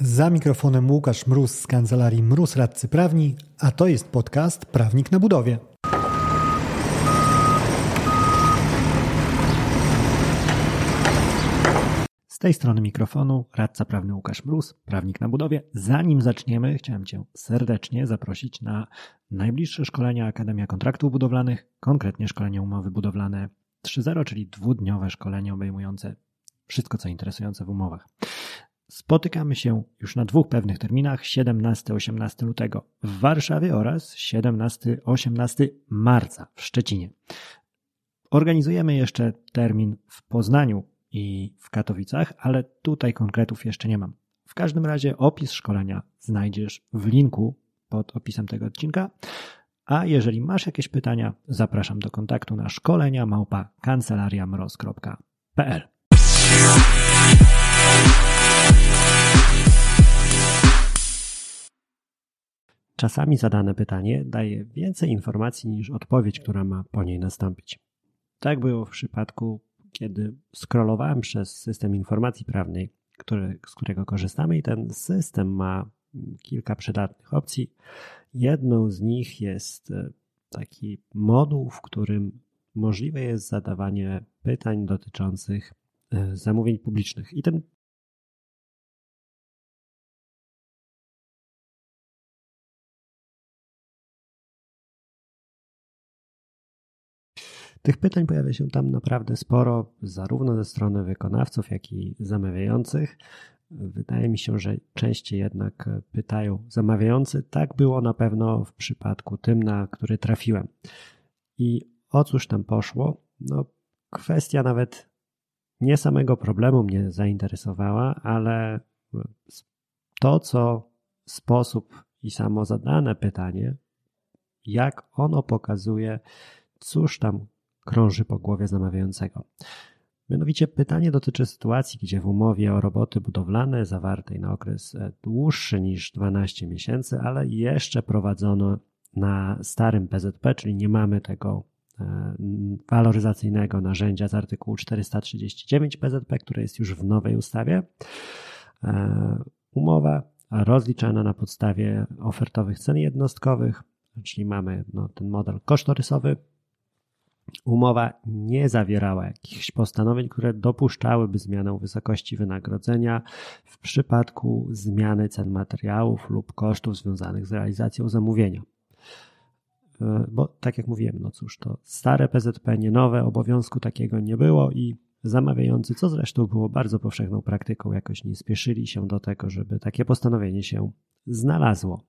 Za mikrofonem Łukasz Mróz z kancelarii Mróz Radcy Prawni, a to jest podcast Prawnik na Budowie. Z tej strony mikrofonu radca prawny Łukasz Mróz, prawnik na budowie. Zanim zaczniemy, chciałem Cię serdecznie zaprosić na najbliższe szkolenia Akademia Kontraktów Budowlanych, konkretnie szkolenie umowy budowlane 3.0, czyli dwudniowe szkolenie obejmujące wszystko, co interesujące w umowach. Spotykamy się już na dwóch pewnych terminach 17-18 lutego w Warszawie oraz 17-18 marca w Szczecinie. Organizujemy jeszcze termin w Poznaniu i w Katowicach, ale tutaj konkretów jeszcze nie mam. W każdym razie opis szkolenia znajdziesz w linku pod opisem tego odcinka. A jeżeli masz jakieś pytania, zapraszam do kontaktu na szkolenia małpa kancelariamroz.pl. Czasami zadane pytanie daje więcej informacji niż odpowiedź, która ma po niej nastąpić. Tak było w przypadku, kiedy scrollowałem przez system informacji prawnej, który, z którego korzystamy, i ten system ma kilka przydatnych opcji. Jedną z nich jest e, taki moduł, w którym możliwe jest zadawanie pytań dotyczących e, zamówień publicznych. I ten Tych pytań pojawia się tam naprawdę sporo, zarówno ze strony wykonawców, jak i zamawiających. Wydaje mi się, że częściej jednak pytają zamawiający. Tak było na pewno w przypadku tym, na który trafiłem. I o cóż tam poszło? No, kwestia nawet nie samego problemu mnie zainteresowała, ale to, co sposób i samo zadane pytanie, jak ono pokazuje, cóż tam krąży po głowie zamawiającego. Mianowicie pytanie dotyczy sytuacji, gdzie w umowie o roboty budowlane zawartej na okres e, dłuższy niż 12 miesięcy, ale jeszcze prowadzono na starym PZP, czyli nie mamy tego e, waloryzacyjnego narzędzia z artykułu 439 PZP, które jest już w nowej ustawie. E, umowa rozliczana na podstawie ofertowych cen jednostkowych, czyli mamy no, ten model kosztorysowy, Umowa nie zawierała jakichś postanowień, które dopuszczałyby zmianę wysokości wynagrodzenia w przypadku zmiany cen materiałów lub kosztów związanych z realizacją zamówienia. E, bo tak jak mówiłem, no cóż, to stare PZP, nie nowe, obowiązku takiego nie było i zamawiający, co zresztą było bardzo powszechną praktyką, jakoś nie spieszyli się do tego, żeby takie postanowienie się znalazło.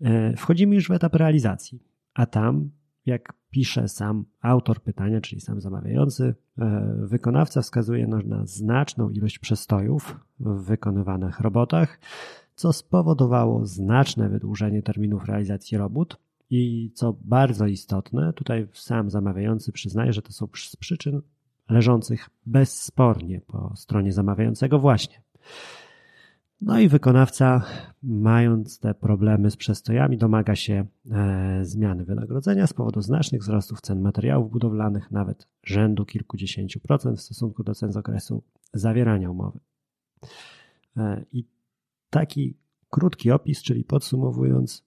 E, wchodzimy już w etap realizacji, a tam jak pisze sam autor pytania, czyli sam zamawiający, e, wykonawca wskazuje na znaczną ilość przestojów w wykonywanych robotach, co spowodowało znaczne wydłużenie terminów realizacji robót. I co bardzo istotne, tutaj sam zamawiający przyznaje, że to są z przyczyn leżących bezspornie po stronie zamawiającego właśnie. No i wykonawca, mając te problemy z przestojami, domaga się e, zmiany wynagrodzenia z powodu znacznych wzrostów cen materiałów budowlanych, nawet rzędu kilkudziesięciu procent w stosunku do cen z okresu zawierania umowy. E, I taki krótki opis, czyli podsumowując,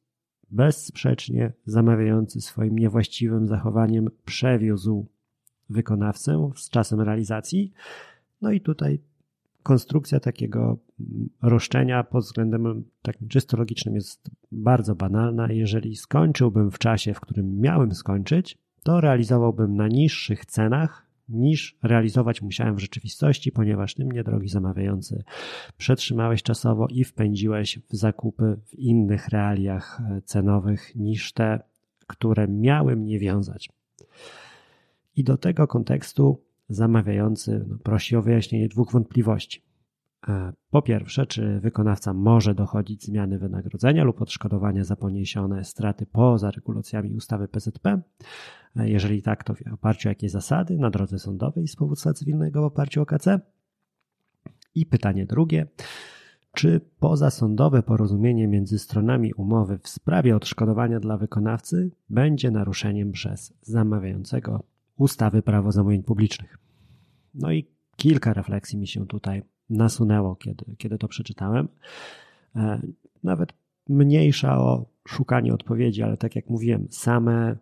bezsprzecznie zamawiający swoim niewłaściwym zachowaniem przewiózł wykonawcę z czasem realizacji. No i tutaj konstrukcja takiego roszczenia pod względem takim czysto logicznym jest bardzo banalna. Jeżeli skończyłbym w czasie, w którym miałem skończyć, to realizowałbym na niższych cenach niż realizować musiałem w rzeczywistości, ponieważ ty mnie, drogi zamawiający, przetrzymałeś czasowo i wpędziłeś w zakupy w innych realiach cenowych niż te, które miały mnie wiązać. I do tego kontekstu zamawiający no, prosi o wyjaśnienie dwóch wątpliwości. E, po pierwsze, czy wykonawca może dochodzić zmiany wynagrodzenia lub odszkodowania za poniesione straty poza regulacjami ustawy PZP? E, jeżeli tak, to w oparciu o jakie zasady na drodze sądowej z powództwa cywilnego w oparciu o KC? I pytanie drugie. Czy pozasądowe porozumienie między stronami umowy w sprawie odszkodowania dla wykonawcy będzie naruszeniem przez zamawiającego ustawy Prawo zamówień publicznych? No i kilka refleksji mi się tutaj nasunęło, kiedy, kiedy to przeczytałem. E, nawet mniejsza o szukanie odpowiedzi, ale tak jak mówiłem, same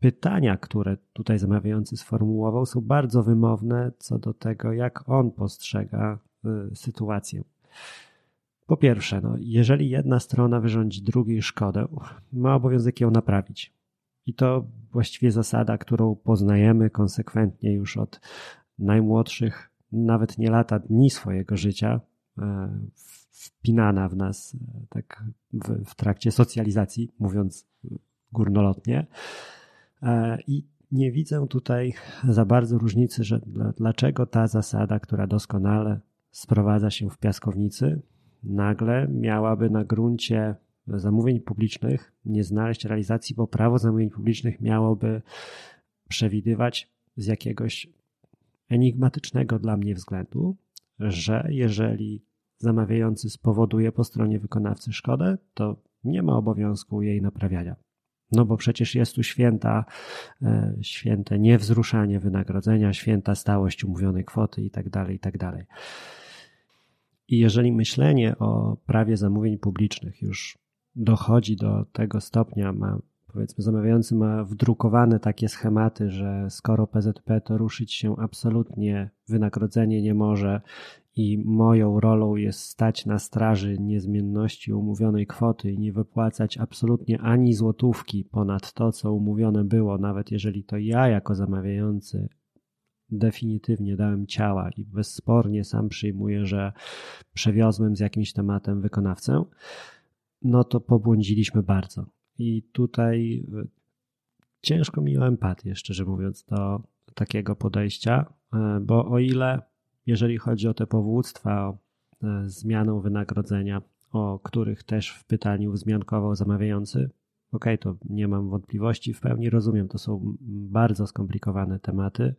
pytania, które tutaj zamawiający sformułował, są bardzo wymowne co do tego, jak on postrzega y, sytuację. Po pierwsze, no, jeżeli jedna strona wyrządzi drugiej szkodę, ma obowiązek ją naprawić. I to właściwie zasada, którą poznajemy konsekwentnie już od najmłodszych, nawet nie lata, dni swojego życia, e, wpinana w nas e, tak w, w trakcie socjalizacji, mówiąc górnolotnie. E, I nie widzę tutaj za bardzo różnicy, że dlaczego ta zasada, która doskonale sprowadza się w piaskownicy, nagle miałaby na gruncie zamówień publicznych nie znaleźć realizacji, bo prawo zamówień publicznych miałoby przewidywać z jakiegoś enigmatycznego dla mnie względu, że jeżeli zamawiający spowoduje po stronie wykonawcy szkodę, to nie ma obowiązku jej naprawiania. No bo przecież jest tu święta, e, święte niewzruszanie wynagrodzenia, święta stałość umówionej kwoty itd., tak itd. Tak I jeżeli myślenie o prawie zamówień publicznych już dochodzi do tego stopnia, ma powiedzmy zamawiający ma wdrukowane takie schematy, że skoro PZP to ruszyć się absolutnie wynagrodzenie nie może i moją rolą jest stać na straży niezmienności umówionej kwoty i nie wypłacać absolutnie ani złotówki ponad to, co umówione było, nawet jeżeli to ja jako zamawiający definitywnie dałem ciała i bezspornie sam przyjmuję, że przewiozłem z jakimś tematem wykonawcę, no to pobłądziliśmy bardzo. I tutaj e, ciężko mi o empatię, szczerze mówiąc, do takiego podejścia, e, bo o ile jeżeli chodzi o te powództwa, o e, zmianę wynagrodzenia, o których też w pytaniu wzmiankował zamawiający, ok, to nie mam wątpliwości, w pełni rozumiem, to są bardzo skomplikowane tematy,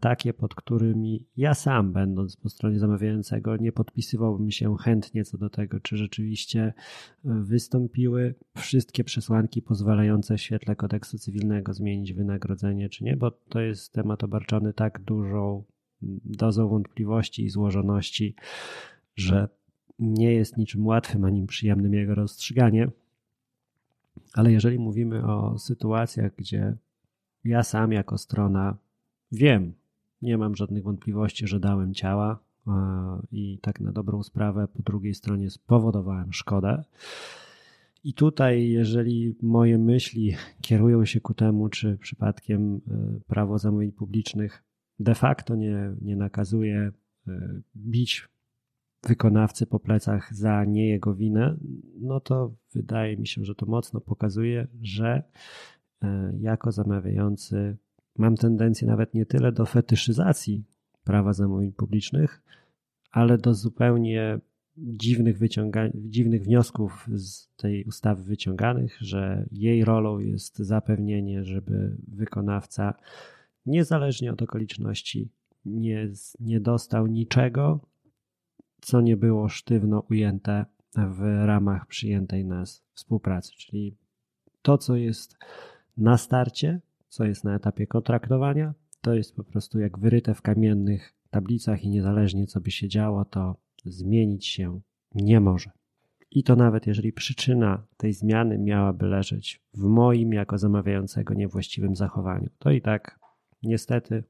takie, pod którymi ja sam, będąc po stronie zamawiającego, nie podpisywałbym się chętnie co do tego, czy rzeczywiście e, wystąpiły wszystkie przesłanki pozwalające w świetle kodeksu cywilnego zmienić wynagrodzenie, czy nie, bo to jest temat obarczony tak dużą dozą wątpliwości i złożoności, że nie jest niczym łatwym ani przyjemnym jego rozstrzyganie. Ale jeżeli mówimy o sytuacjach, gdzie ja sam jako strona wiem, nie mam żadnych wątpliwości, że dałem ciała i tak na dobrą sprawę po drugiej stronie spowodowałem szkodę. I tutaj, jeżeli moje myśli kierują się ku temu, czy przypadkiem e, prawo zamówień publicznych de facto nie, nie nakazuje e, bić wykonawcy po plecach za nie jego winę, no to wydaje mi się, że to mocno pokazuje, że e, jako zamawiający mam tendencję nawet nie tyle do fetyszyzacji prawa zamówień publicznych, ale do zupełnie dziwnych, wyciąga- dziwnych wniosków z tej ustawy wyciąganych, że jej rolą jest zapewnienie, żeby wykonawca niezależnie od okoliczności nie, nie dostał niczego, co nie było sztywno ujęte w ramach przyjętej nas współpracy. Czyli to, co jest na starcie, co jest na etapie kontraktowania, to jest po prostu jak wyryte w kamiennych tablicach i niezależnie co by się działo, to zmienić się nie może. I to nawet jeżeli przyczyna tej zmiany miałaby leżeć w moim jako zamawiającego niewłaściwym zachowaniu, to i tak Niestety,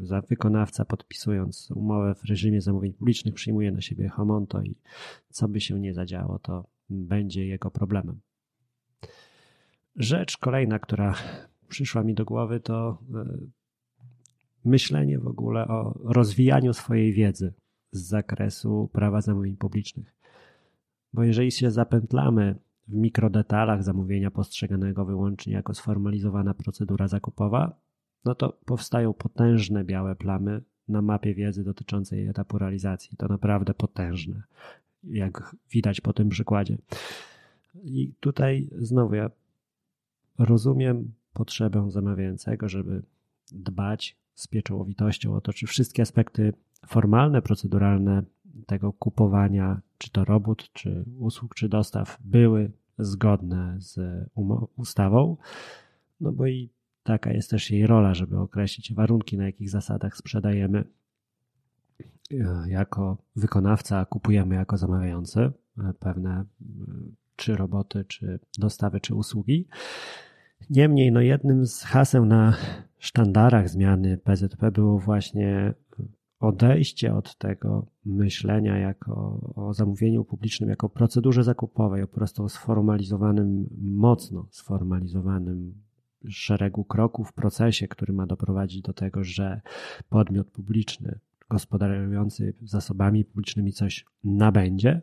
za wykonawca podpisując umowę w reżimie zamówień publicznych przyjmuje na siebie homonto i co by się nie zadziało, to będzie jego problemem. Rzecz kolejna, która przyszła mi do głowy, to e, myślenie w ogóle o rozwijaniu swojej wiedzy z zakresu prawa zamówień publicznych. Bo jeżeli się zapętlamy w mikrodetalach zamówienia postrzeganego wyłącznie jako sformalizowana procedura zakupowa, no to powstają potężne białe plamy na mapie wiedzy dotyczącej etapu realizacji. To naprawdę potężne, jak widać po tym przykładzie. I tutaj znowu ja rozumiem potrzebę zamawiającego, żeby dbać z pieczołowitością o to, czy wszystkie aspekty formalne, proceduralne tego kupowania, czy to robót, czy usług, czy dostaw były zgodne z ustawą. No bo i Taka jest też jej rola, żeby określić warunki, na jakich zasadach sprzedajemy. jako wykonawca, kupujemy jako zamawiający pewne czy roboty, czy dostawy, czy usługi. Niemniej, no jednym z haseł na sztandarach zmiany PZP było właśnie odejście od tego myślenia jako o zamówieniu publicznym, jako procedurze zakupowej, po prostu sformalizowanym, mocno sformalizowanym szeregu kroków w procesie, który ma doprowadzić do tego, że podmiot publiczny gospodarujący zasobami publicznymi coś nabędzie.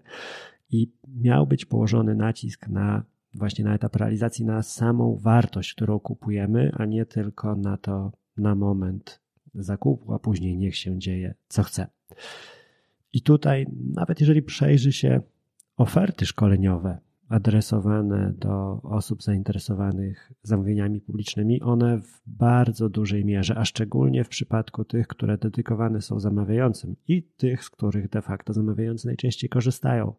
I miał być położony nacisk na właśnie na etap realizacji, na samą wartość, którą kupujemy, a nie tylko na to na moment zakupu, a później niech się dzieje co chce. I tutaj, nawet jeżeli przejrzy się oferty szkoleniowe adresowane do osób zainteresowanych zamówieniami publicznymi, one w bardzo dużej mierze, a szczególnie w przypadku tych, które dedykowane są zamawiającym i tych, z których de facto zamawiający najczęściej korzystają,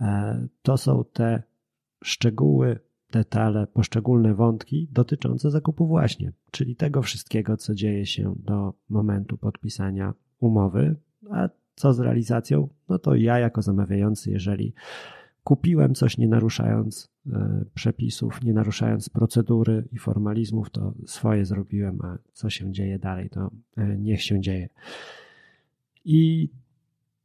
e, to są te szczegóły, detale, poszczególne wątki dotyczące zakupu właśnie, czyli tego wszystkiego, co dzieje się do momentu podpisania umowy, a co z realizacją? No to ja jako zamawiający, jeżeli kupiłem coś nie naruszając e, przepisów, nie naruszając procedury i formalizmów, to swoje zrobiłem, a co się dzieje dalej, to e, niech się dzieje. I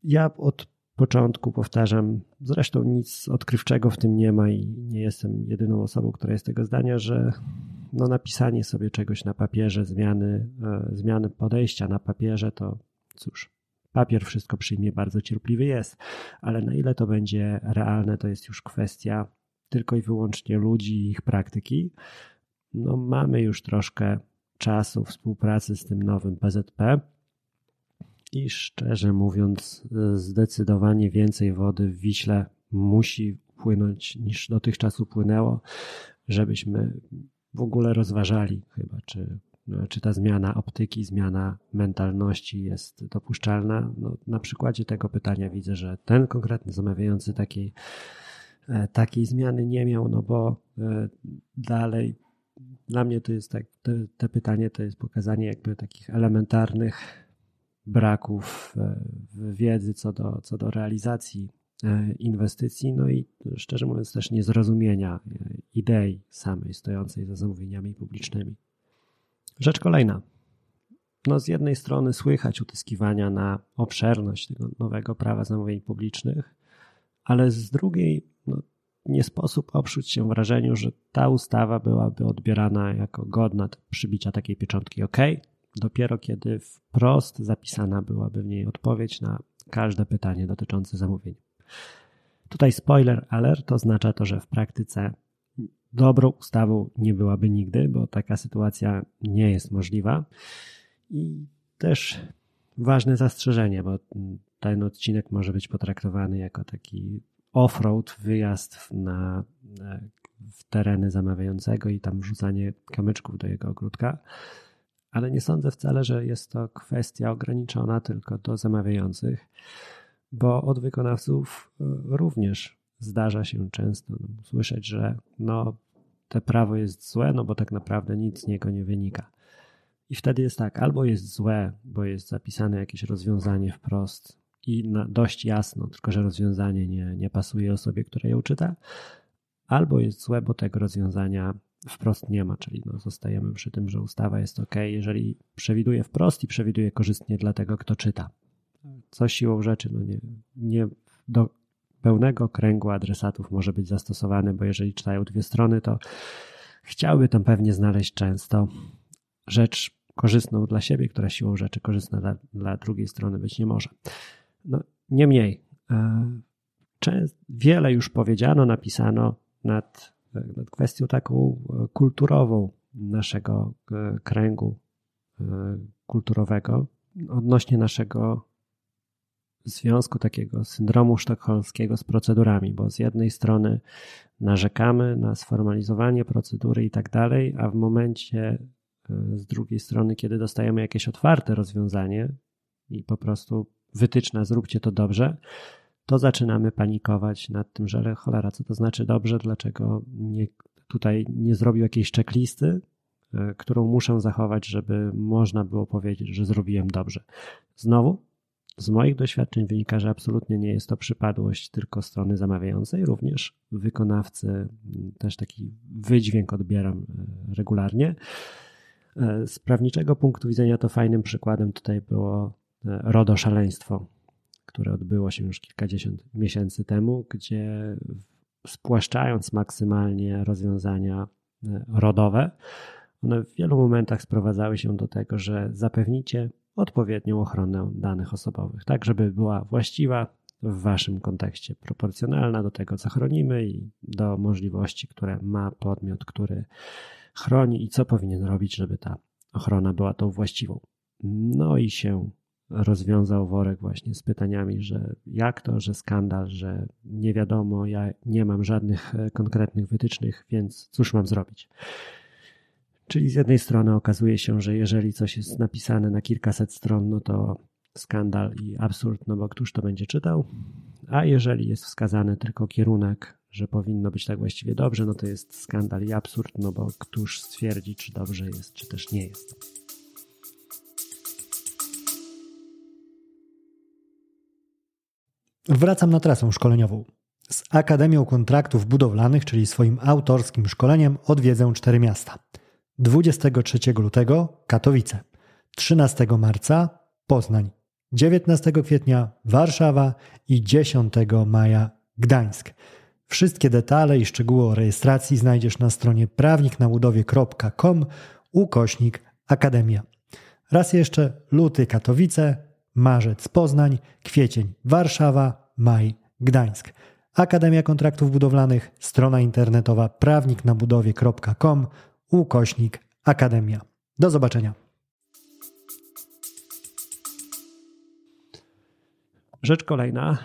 ja od początku powtarzam, zresztą nic odkrywczego w tym nie ma i nie jestem jedyną osobą, która jest tego zdania, że no napisanie sobie czegoś na papierze, zmiany, e, zmiany podejścia na papierze, to cóż, papier wszystko przyjmie, bardzo cierpliwy jest, ale na ile to będzie realne, to jest już kwestia tylko i wyłącznie ludzi i ich praktyki. No mamy już troszkę czasu współpracy z tym nowym PZP, i szczerze mówiąc, zdecydowanie więcej wody w Wiśle musi płynąć niż dotychczas upłynęło, żebyśmy w ogóle rozważali chyba, czy, no, czy ta zmiana optyki, zmiana mentalności jest dopuszczalna. No, na przykładzie tego pytania widzę, że ten konkretny zamawiający takiej, e, takiej zmiany nie miał, no bo e, dalej dla mnie to jest tak, te, te pytanie to jest pokazanie jakby takich elementarnych braków wiedzy co do, co do realizacji e, inwestycji, no i szczerze mówiąc też niezrozumienia e, idei samej stojącej za zamówieniami publicznymi. Rzecz kolejna. No z jednej strony słychać utyskiwania na obszerność tego nowego prawa zamówień publicznych, ale z drugiej no, nie sposób oprzeć się wrażeniu, że ta ustawa byłaby odbierana jako godna przybicia takiej pieczątki OK, dopiero kiedy wprost zapisana byłaby w niej odpowiedź na każde pytanie dotyczące zamówień. Tutaj spoiler alert oznacza to, że w praktyce dobrą ustawą nie byłaby nigdy, bo taka sytuacja nie jest możliwa. I też ważne zastrzeżenie, bo ten odcinek może być potraktowany jako taki off-road, wyjazd na, w tereny zamawiającego i tam wrzucanie kamyczków do jego ogródka ale nie sądzę wcale, że jest to kwestia ograniczona tylko do zamawiających, bo od wykonawców e, również zdarza się często no, słyszeć, że no, te prawo jest złe, no bo tak naprawdę nic z niego nie wynika. I wtedy jest tak, albo jest złe, bo jest zapisane jakieś rozwiązanie wprost i dość jasno, tylko że rozwiązanie nie, nie pasuje osobie, która je czyta, albo jest złe, bo tego rozwiązania wprost nie ma, czyli no zostajemy przy tym, że ustawa jest ok, jeżeli przewiduje wprost i przewiduje korzystnie dla tego, kto czyta. Co siłą rzeczy no nie, nie do pełnego kręgu adresatów może być zastosowane, bo jeżeli czytają dwie strony, to chciałby tam pewnie znaleźć często rzecz korzystną dla siebie, która siłą rzeczy korzystna dla, dla drugiej strony być nie może. No, niemniej, e, wiele już powiedziano, napisano nad kwestią taką e, kulturową naszego e, kręgu e, kulturowego odnośnie naszego związku takiego syndromu sztokholmskiego z procedurami, bo z jednej strony narzekamy na sformalizowanie procedury i tak dalej, a w momencie z drugiej strony, kiedy dostajemy jakieś otwarte rozwiązanie i po prostu wytyczne, zróbcie to dobrze, to zaczynamy panikować nad tym, że cholera, co to znaczy dobrze, dlaczego nie, tutaj nie zrobił jakiejś checklisty, e, którą muszę zachować, żeby można było powiedzieć, że zrobiłem dobrze. Znowu, z moich doświadczeń wynika, że absolutnie nie jest to przypadłość tylko strony zamawiającej, również wykonawcy też taki wydźwięk odbieram e, regularnie. E, z prawniczego punktu widzenia to fajnym przykładem tutaj było RODO szaleństwo, które odbyło się już kilkadziesiąt miesięcy temu, gdzie spłaszczając maksymalnie rozwiązania RODowe, one w wielu momentach sprowadzały się do tego, że zapewnicie odpowiednią ochronę danych osobowych, tak żeby była właściwa w Waszym kontekście, proporcjonalna do tego, co chronimy i do możliwości, które ma podmiot, który chroni i co powinien robić, żeby ta ochrona była tą właściwą. No i się rozwiązał worek właśnie z pytaniami, że jak to, że skandal, że nie wiadomo, ja nie mam żadnych e, konkretnych wytycznych, więc cóż mam zrobić? Czyli z jednej strony okazuje się, że jeżeli coś jest napisane na kilkaset stron, no to skandal i absurd, no bo któż to będzie czytał? A jeżeli jest wskazany tylko kierunek, że powinno być tak właściwie dobrze, no to jest skandal i absurd, no bo któż stwierdzi, czy dobrze jest, czy też nie jest. Wracam na trasę szkoleniową. Z Akademią Kontraktów Budowlanych, czyli swoim autorskim szkoleniem, odwiedzę cztery miasta – 23 lutego Katowice, 13 marca Poznań, 19 kwietnia Warszawa i 10 maja Gdańsk. Wszystkie detale i szczegóły o rejestracji znajdziesz na stronie prawniknabudowie.com ukośnik Akademia. Raz jeszcze luty Katowice, marzec Poznań, kwiecień Warszawa, maj Gdańsk. Akademia Kontraktów Budowlanych, strona internetowa prawniknabudowie.com ukośnik Akademia. Do zobaczenia. Rzecz kolejna.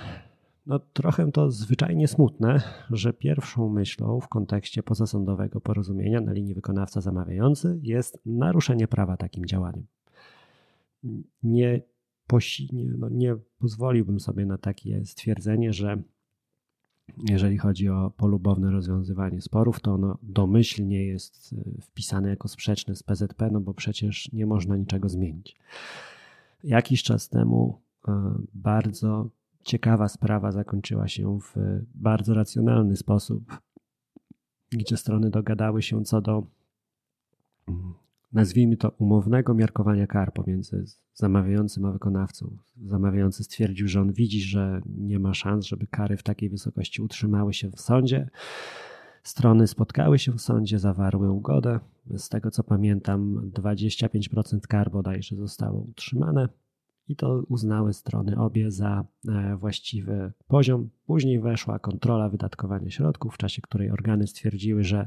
No, trochę to zwyczajnie smutne, że pierwszą myślą w kontekście pozasądowego porozumienia na linii wykonawca zamawiający jest naruszenie prawa takim działaniem. Nie, no nie pozwoliłbym sobie na takie stwierdzenie, że jeżeli chodzi o polubowne rozwiązywanie sporów, to ono domyślnie jest e, wpisane jako sprzeczne z PZP, no bo przecież nie można niczego zmienić. Jakiś czas temu e, bardzo ciekawa sprawa zakończyła się w bardzo racjonalny sposób, gdzie strony dogadały się co do mm, nazwijmy to, umownego miarkowania kar pomiędzy zamawiającym a wykonawcą. Zamawiający stwierdził, że on widzi, że nie ma szans, żeby kary w takiej wysokości utrzymały się w sądzie. Strony spotkały się w sądzie, zawarły ugodę. Z tego co pamiętam, 25% kar bodajże zostało utrzymane i to uznały strony obie za e, właściwy poziom. Później weszła kontrola wydatkowania środków, w czasie której organy stwierdziły, że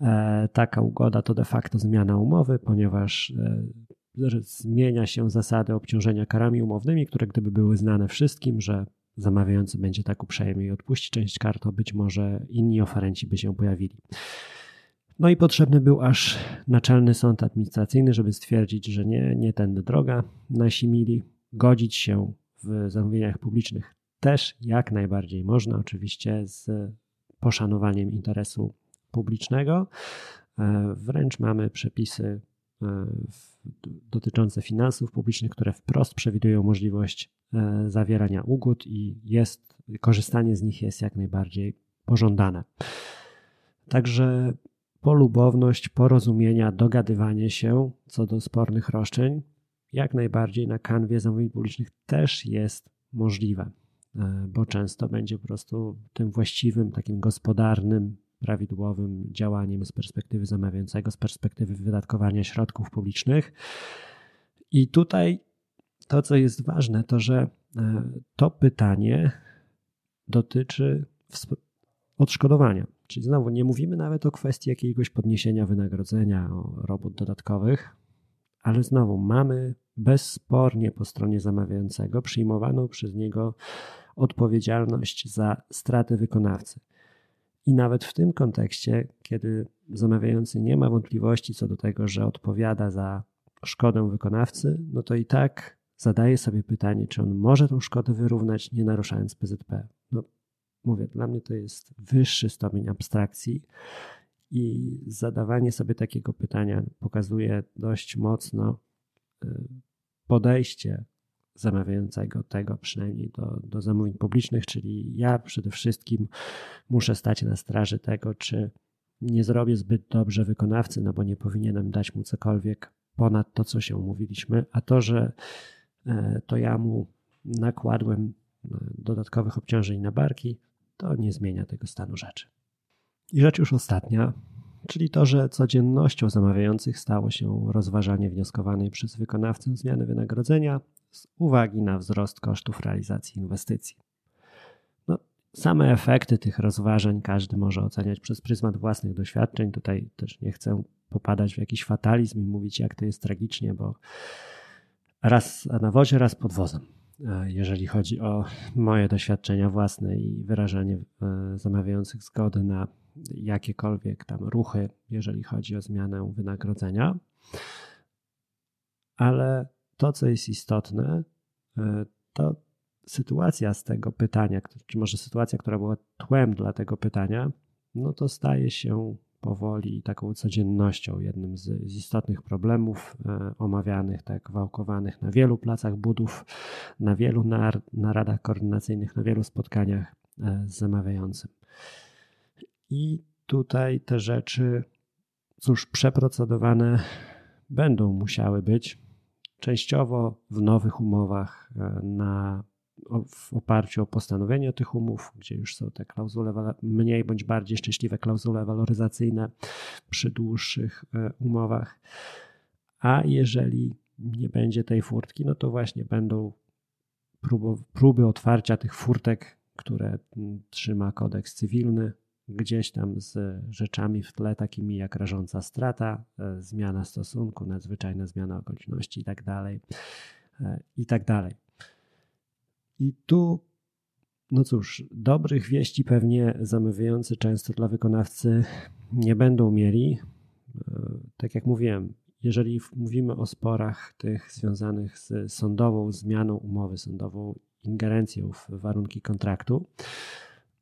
e, taka ugoda to de facto zmiana umowy, ponieważ e, zmienia się zasady obciążenia karami umownymi, które gdyby były znane wszystkim, że zamawiający będzie tak uprzejmy i odpuści część kar, to być może inni oferenci by się pojawili. No i potrzebny był aż Naczelny Sąd Administracyjny, żeby stwierdzić, że nie, nie tędy droga. Nasi mili, godzić się w zamówieniach publicznych też jak najbardziej można, oczywiście z poszanowaniem interesu publicznego. E, wręcz mamy przepisy e, dotyczące finansów publicznych, które wprost przewidują możliwość e, zawierania ugód i jest, korzystanie z nich jest jak najbardziej pożądane. Także polubowność, porozumienia, dogadywanie się co do spornych roszczeń, jak najbardziej na kanwie zamówień publicznych też jest możliwe, e, bo często będzie po prostu tym właściwym, takim gospodarnym, prawidłowym działaniem z perspektywy zamawiającego, z perspektywy wydatkowania środków publicznych. I tutaj to, co jest ważne, to że e, to pytanie dotyczy odszkodowania. Czyli znowu nie mówimy nawet o kwestii jakiegoś podniesienia wynagrodzenia, o robót dodatkowych, ale znowu mamy bezspornie po stronie zamawiającego przyjmowaną przez niego odpowiedzialność za straty wykonawcy. I nawet w tym kontekście, kiedy zamawiający nie ma wątpliwości co do tego, że odpowiada za szkodę wykonawcy, no to i tak zadaje sobie pytanie, czy on może tą szkodę wyrównać, nie naruszając PZP. No, mówię, dla mnie to jest wyższy stopień abstrakcji i zadawanie sobie takiego pytania pokazuje dość mocno y, podejście zamawiającego tego, przynajmniej do, do zamówień publicznych, czyli ja przede wszystkim muszę stać na straży tego, czy nie zrobię zbyt dobrze wykonawcy, no bo nie powinienem dać mu cokolwiek ponad to, co się umówiliśmy, a to, że e, to ja mu nakładłem e, dodatkowych obciążeń na barki, to nie zmienia tego stanu rzeczy. I rzecz już ostatnia, czyli to, że codziennością zamawiających stało się rozważanie wnioskowanej przez wykonawcę zmiany wynagrodzenia z uwagi na wzrost kosztów realizacji inwestycji. No, same efekty tych rozważań każdy może oceniać przez pryzmat własnych doświadczeń. Tutaj też nie chcę popadać w jakiś fatalizm i mówić, jak to jest tragicznie, bo raz na wozie, raz pod wozem. E, jeżeli chodzi o moje doświadczenia własne i wyrażanie e, zamawiających zgody na jakiekolwiek tam ruchy, jeżeli chodzi o zmianę wynagrodzenia. Ale to, co jest istotne, e, to sytuacja z tego pytania, czy może sytuacja, która była tłem dla tego pytania, no to staje się powoli taką codziennością, jednym z, z istotnych problemów e, omawianych, tak wałkowanych na wielu placach budów, na wielu nar, naradach koordynacyjnych, na wielu spotkaniach e, z zamawiającym. I tutaj te rzeczy, cóż, przeprocedowane będą musiały być częściowo w nowych umowach e, na w oparciu o postanowienie tych umów, gdzie już są te klauzule mniej bądź bardziej szczęśliwe klauzule waloryzacyjne przy dłuższych e, umowach. A jeżeli nie będzie tej furtki, no to właśnie będą próby, próby otwarcia tych furtek, które trzyma kodeks cywilny, gdzieś tam z rzeczami w tle, takimi jak rażąca strata, e, zmiana stosunku, nadzwyczajna zmiana okoliczności itd. Tak e, i tak dalej. I tu, no cóż, dobrych wieści pewnie zamawiający często dla wykonawcy nie będą mieli. E, tak jak mówiłem, jeżeli mówimy o sporach tych związanych z sądową zmianą umowy, sądową ingerencją w warunki kontraktu,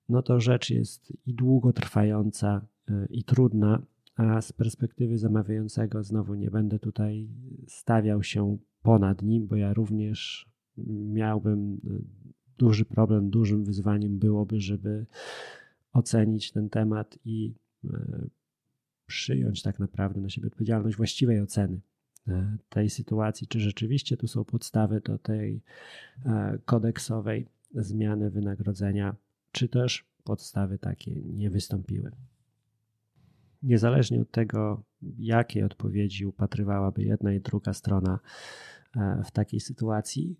no to rzecz jest i długotrwająca, e, i trudna, a z perspektywy zamawiającego znowu nie będę tutaj stawiał się ponad nim, bo ja również miałbym e, duży problem, dużym wyzwaniem byłoby, żeby ocenić ten temat i e, przyjąć tak naprawdę na siebie odpowiedzialność właściwej oceny e, tej sytuacji, czy rzeczywiście tu są podstawy do tej kodeksowej zmiany wynagrodzenia, czy też podstawy takie nie wystąpiły. Niezależnie od tego, jakie odpowiedzi upatrywałaby jedna i druga strona w takiej sytuacji,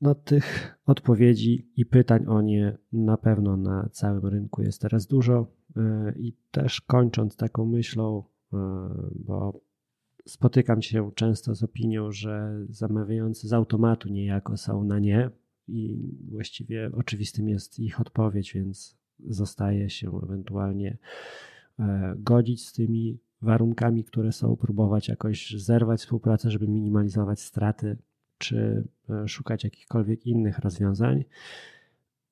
no, tych odpowiedzi i pytań o nie na pewno na całym rynku jest teraz dużo. E, I też kończąc taką myślą, e, bo spotykam się często z opinią, że zamawiający z automatu niejako są na nie, i właściwie oczywistym jest ich odpowiedź, więc zostaje się ewentualnie e, godzić z tymi warunkami, które są, próbować jakoś zerwać współpracę, żeby minimalizować straty czy e, szukać jakichkolwiek innych rozwiązań.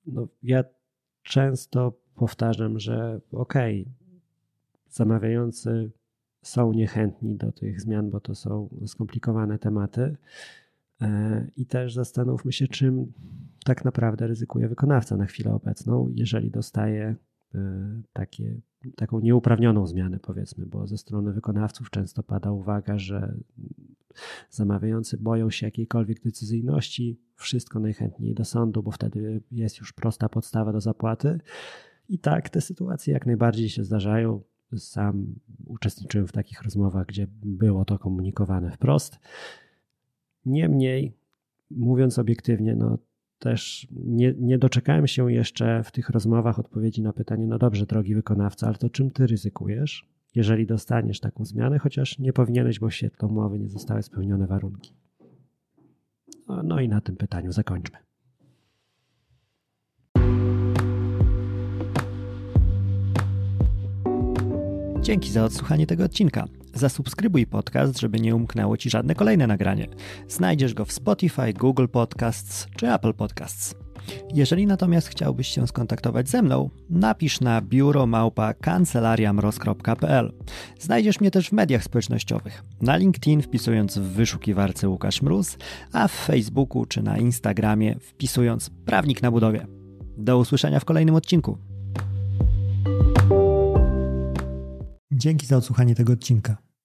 No, ja często powtarzam, że okej, okay, zamawiający są niechętni do tych zmian, bo to są skomplikowane tematy. E, I też zastanówmy się, czym tak naprawdę ryzykuje wykonawca na chwilę obecną, jeżeli dostaje takie, taką nieuprawnioną zmianę, powiedzmy, bo ze strony wykonawców często pada uwaga, że Zamawiający boją się jakiejkolwiek decyzyjności, wszystko najchętniej do sądu, bo wtedy jest już prosta podstawa do zapłaty. I tak, te sytuacje jak najbardziej się zdarzają. Sam uczestniczyłem w takich rozmowach, gdzie było to komunikowane wprost. Niemniej, mówiąc obiektywnie, no też nie, nie doczekałem się jeszcze w tych rozmowach odpowiedzi na pytanie: No dobrze, drogi wykonawca, ale to czym ty ryzykujesz? jeżeli dostaniesz taką zmianę, chociaż nie powinieneś, bo w świetle umowy nie zostały spełnione warunki. No, no i na tym pytaniu zakończmy. Dzięki za odsłuchanie tego odcinka. Zasubskrybuj podcast, żeby nie umknęło Ci żadne kolejne nagranie. Znajdziesz go w Spotify, Google Podcasts czy Apple Podcasts. Jeżeli natomiast chciałbyś się skontaktować ze mną, napisz na biuromałpa.kancelariamroz.pl. Znajdziesz mnie też w mediach społecznościowych. Na LinkedIn wpisując w wyszukiwarce Łukasz Mróz, a w Facebooku czy na Instagramie wpisując Prawnik na budowie. Do usłyszenia w kolejnym odcinku. Dzięki za odsłuchanie tego odcinka.